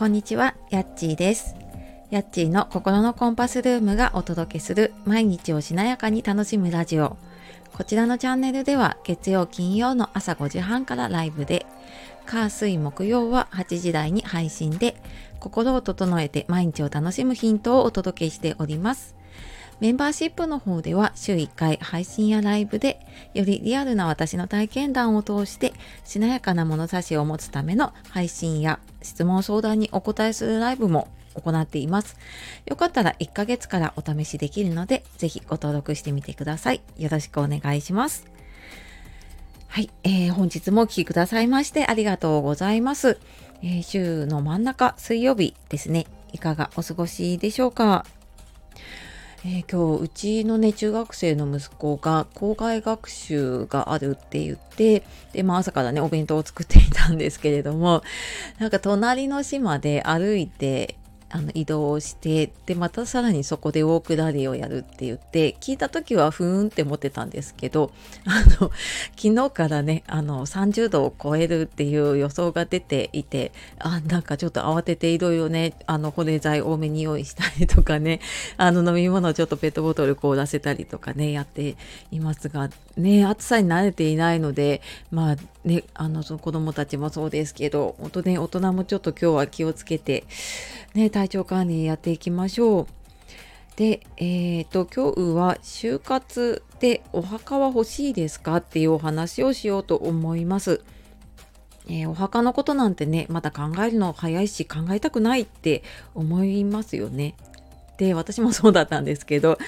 こんにちは、やっちーです。やっちーの心のコンパスルームがお届けする毎日をしなやかに楽しむラジオ。こちらのチャンネルでは月曜金曜の朝5時半からライブで、火水木曜は8時台に配信で、心を整えて毎日を楽しむヒントをお届けしております。メンバーシップの方では週1回配信やライブでよりリアルな私の体験談を通してしなやかな物差しを持つための配信や質問相談にお答えするライブも行っています。よかったら1ヶ月からお試しできるのでぜひご登録してみてください。よろしくお願いします。はい、えー、本日もお聴きくださいましてありがとうございます、えー、週の真ん中水曜日ですね。いかがお過ごしでしょうか？えー、今日うちのね中学生の息子が校外学習があるって言ってで、まあ、朝からねお弁当を作っていたんですけれどもなんか隣の島で歩いてあの移動してでまたさらにそこでウォークラリーをやるって言って聞いた時はふーんって思ってたんですけど あの昨日からねあの30度を超えるっていう予想が出ていてあなんかちょっと慌てていろいろねあの保冷剤多めに用意したりとかね あの飲み物ちょっとペットボトル凍らせたりとかねやっていますがね暑さに慣れていないのでまあねあのその子供たちもそうですけど本当ね大人もちょっと今日は気をつけてね体調管理やっていきましょう。で、えーと、今日は就活でお墓は欲しいですかっていうお話をしようと思います。えー、お墓のことなんてねまだ考えるの早いし考えたくないって思いますよね。で私もそうだったんですけど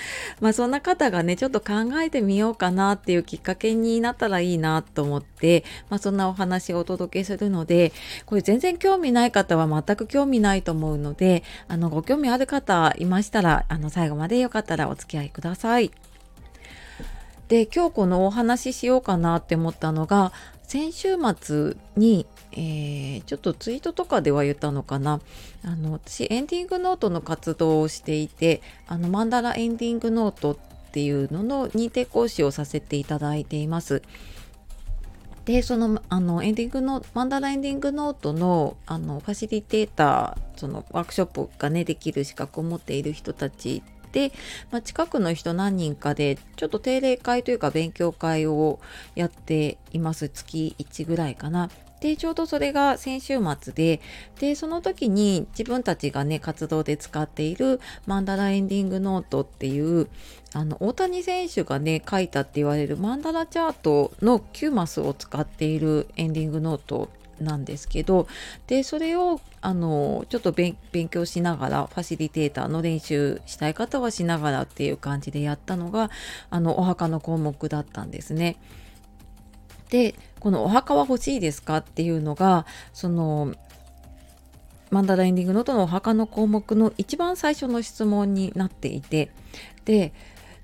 まあそんな方がねちょっと考えてみようかなっていうきっかけになったらいいなと思って、まあ、そんなお話をお届けするのでこれ全然興味ない方は全く興味ないと思うのであのご興味ある方いましたらあの最後までよかったらお付き合いください。で今日このお話ししようかなって思ったのが先週末に、えー、ちょっとツイートとかでは言ったのかなあの私エンディングノートの活動をしていてあのマンダラエンディングノートっていうのの認定講師をさせていただいています。でそのあのエンディングのマンダラエンディングノートのあのファシリテーターそのワークショップがねできる資格を持っている人たちで、まあ、近くの人何人かでちょっと定例会というか勉強会をやっています月1ぐらいかな。でちょうどそれが先週末ででその時に自分たちがね活動で使っているマンダラエンディングノートっていうあの大谷選手がね書いたって言われるマンダラチャートの9マスを使っているエンディングノートなんですけどでそれをあのちょっと勉強しながらファシリテーターの練習したい方はしながらっていう感じでやったのがあのお墓の項目だったんですね。でこの「お墓は欲しいですか?」っていうのがそのマンダラエンディングノートのお墓の項目の一番最初の質問になっていてで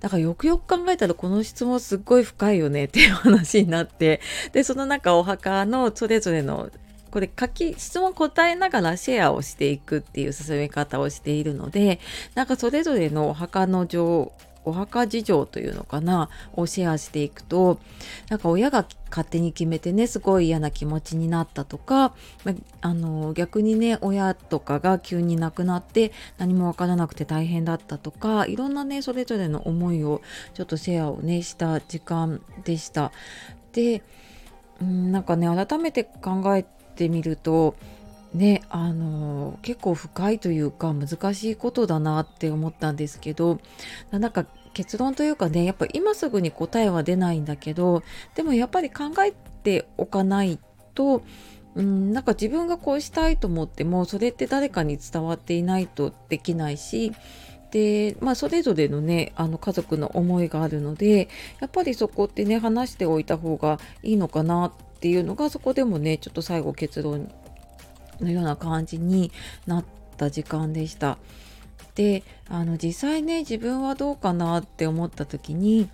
だからよくよく考えたらこの質問すっごい深いよねっていう話になってでその中お墓のそれぞれのこれ書き質問答えながらシェアをしていくっていう進め方をしているのでなんかそれぞれのお墓の情お墓事情というのかなをシェアしていくとなんか親が勝手に決めてねすごい嫌な気持ちになったとか、まあの逆にね親とかが急に亡くなって何もわからなくて大変だったとかいろんなねそれぞれの思いをちょっとシェアをねした時間でした。でなんかね改めて考えてみるとねあの結構深いというか難しいことだなって思ったんですけどなんか結論というかねやっぱ今すぐに答えは出ないんだけどでもやっぱり考えておかないとうんなんか自分がこうしたいと思ってもそれって誰かに伝わっていないとできないしでまあそれぞれのねあの家族の思いがあるのでやっぱりそこってね話しておいた方がいいのかなっていうのがそこでもねちょっと最後結論のような感じになった時間でした。であの実際ね自分はどうかなって思った時に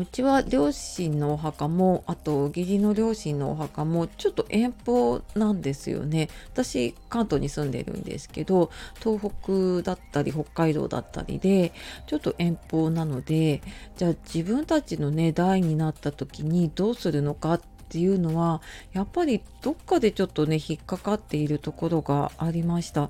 うちは両親のお墓もあと義理の両親のお墓もちょっと遠方なんですよね私関東に住んでるんですけど東北だったり北海道だったりでちょっと遠方なのでじゃあ自分たちのね代になった時にどうするのかってっていうのはやっぱりどっかでちょっとね引っかかっているところがありました。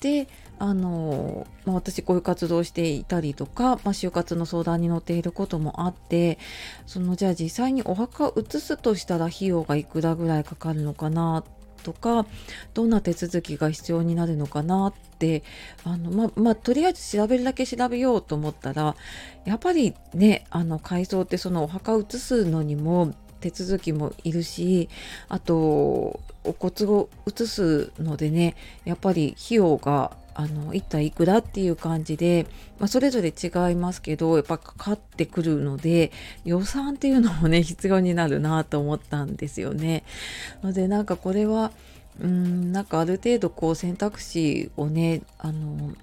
であの、まあ、私こういう活動をしていたりとか、まあ、就活の相談に乗っていることもあってそのじゃあ実際にお墓を移すとしたら費用がいくらぐらいかかるのかなとかどんな手続きが必要になるのかなってあの、ままあ、とりあえず調べるだけ調べようと思ったらやっぱりねあの改装ってそのお墓を移すのにも手続きもいるしあとお骨を移すのでねやっぱり費用があの一体いくらっていう感じで、まあ、それぞれ違いますけどやっぱかかってくるので予算っていうのもね 必要になるなと思ったんですよね。のでなんかこれはうんなんかある程度こう選択肢をねあの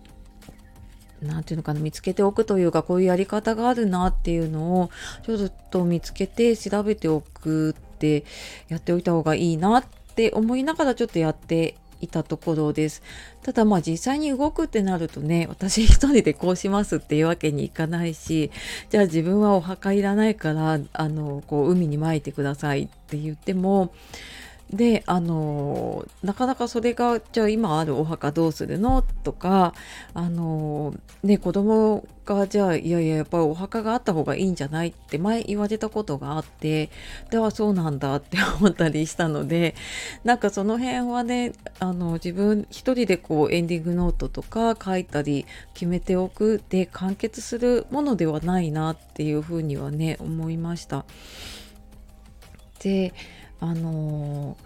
何て言うのかな見つけておくというかこういうやり方があるなっていうのをちょっと見つけて調べておくってやっておいた方がいいなって思いながらちょっとやっていたところです。ただまあ実際に動くってなるとね、私一人でこうしますっていうわけにいかないし、じゃあ自分はお墓いらないから、あの、こう海に撒いてくださいって言っても、であのなかなかそれがじゃあ今あるお墓どうするの？とかあのね子供がじゃあいやいややっぱりお墓があった方がいいんじゃない？って前言われたことがあってではそうなんだって思ったりしたのでなんかその辺はねあの自分一人でこうエンディングノートとか書いたり決めておくで完結するものではないなっていうふうにはね思いました。であの、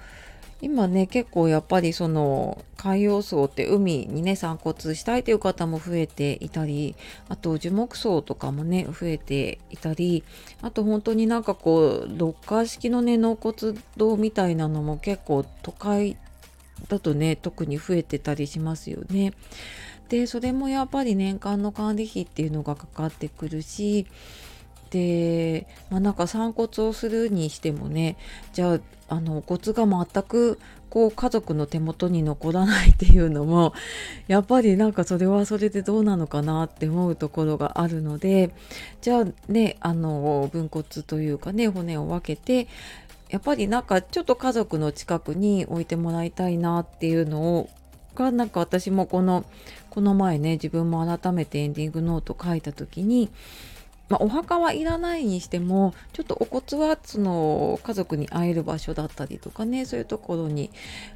今ね結構やっぱりその海洋層って海にね散骨したいという方も増えていたりあと樹木層とかもね増えていたりあと本当になんかこうロッカー式のね納骨堂みたいなのも結構都会だとね特に増えてたりしますよね。でそれもやっぱり年間の管理費っていうのがかかってくるしで、まあ、なんか散骨をするにしてもねじゃああの骨が全くこう家族の手元に残らないっていうのもやっぱりなんかそれはそれでどうなのかなって思うところがあるのでじゃあねあの分骨というかね骨を分けてやっぱりなんかちょっと家族の近くに置いてもらいたいなっていうのをがなんか私もこのこの前ね自分も改めてエンディングノート書いた時にまあ、お墓はいらないにしてもちょっとお骨はその家族に会える場所だったりとかねそういうところに、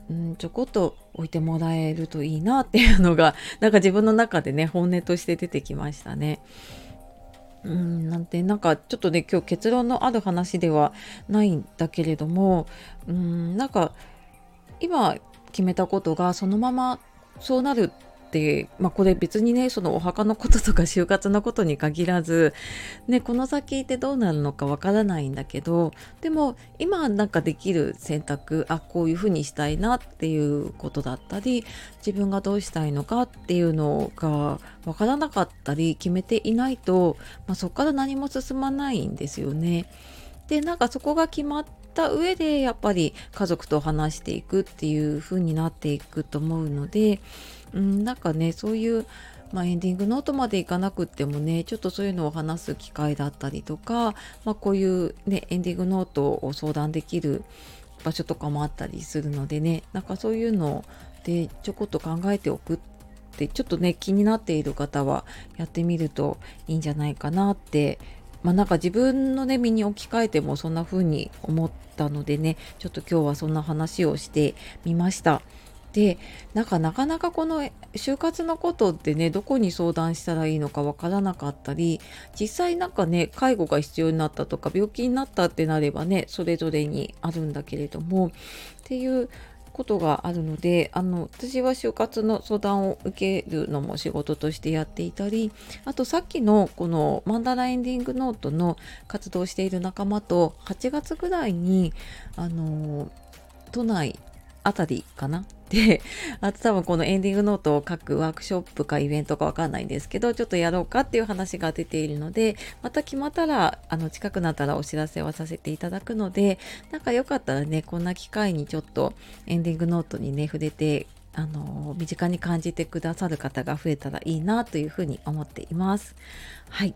うん、ちょこっと置いてもらえるといいなっていうのが なんか自分の中でね本音として出てきましたね。うんなんてなんかちょっとね今日結論のある話ではないんだけれどもうんなんか今決めたことがそのままそうなる、まあ、これ別にねそのお墓のこととか就活のことに限らず、ね、この先ってどうなるのかわからないんだけどでも今なんかできる選択あこういうふうにしたいなっていうことだったり自分がどうしたいのかっていうのがわからなかったり決めていないと、まあ、そこから何も進まないんですよね。でなんかそこが決まった上でやっぱり家族と話していくっていう風になっていくと思うのでうん、なんかねそういう、まあ、エンディングノートまでいかなくってもねちょっとそういうのを話す機会だったりとか、まあ、こういう、ね、エンディングノートを相談できる場所とかもあったりするのでねなんかそういうのでちょこっと考えておくってちょっとね気になっている方はやってみるといいんじゃないかなってまあなんか自分のね身に置き換えてもそんな風に思ったのでねちょっと今日はそんな話をしてみました。でなんかなかなかこの就活のことってねどこに相談したらいいのかわからなかったり実際なんかね介護が必要になったとか病気になったってなればねそれぞれにあるんだけれどもっていうことがあるのであの私は就活の相談を受けるのも仕事としてやっていたりあとさっきのこのマンダラエンディングノートの活動している仲間と8月ぐらいにあの都内あたりかなで、あと多分このエンディングノートを書くワークショップかイベントかわかんないんですけど、ちょっとやろうかっていう話が出ているので、また決まったら、あの、近くなったらお知らせはさせていただくので、なんかよかったらね、こんな機会にちょっとエンディングノートにね、触れて、あの身近に感じてくださる方が増えたらいいなというふうに思っています。はい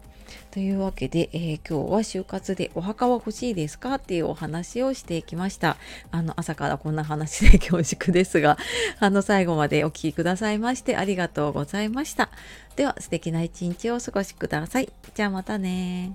というわけで、えー、今日は就活でお墓は欲しいですかっていうお話をしてきました。あの朝からこんな話で恐縮ですが、あの最後までお聴きくださいましてありがとうございました。では素敵な一日をお過ごしください。じゃあまたね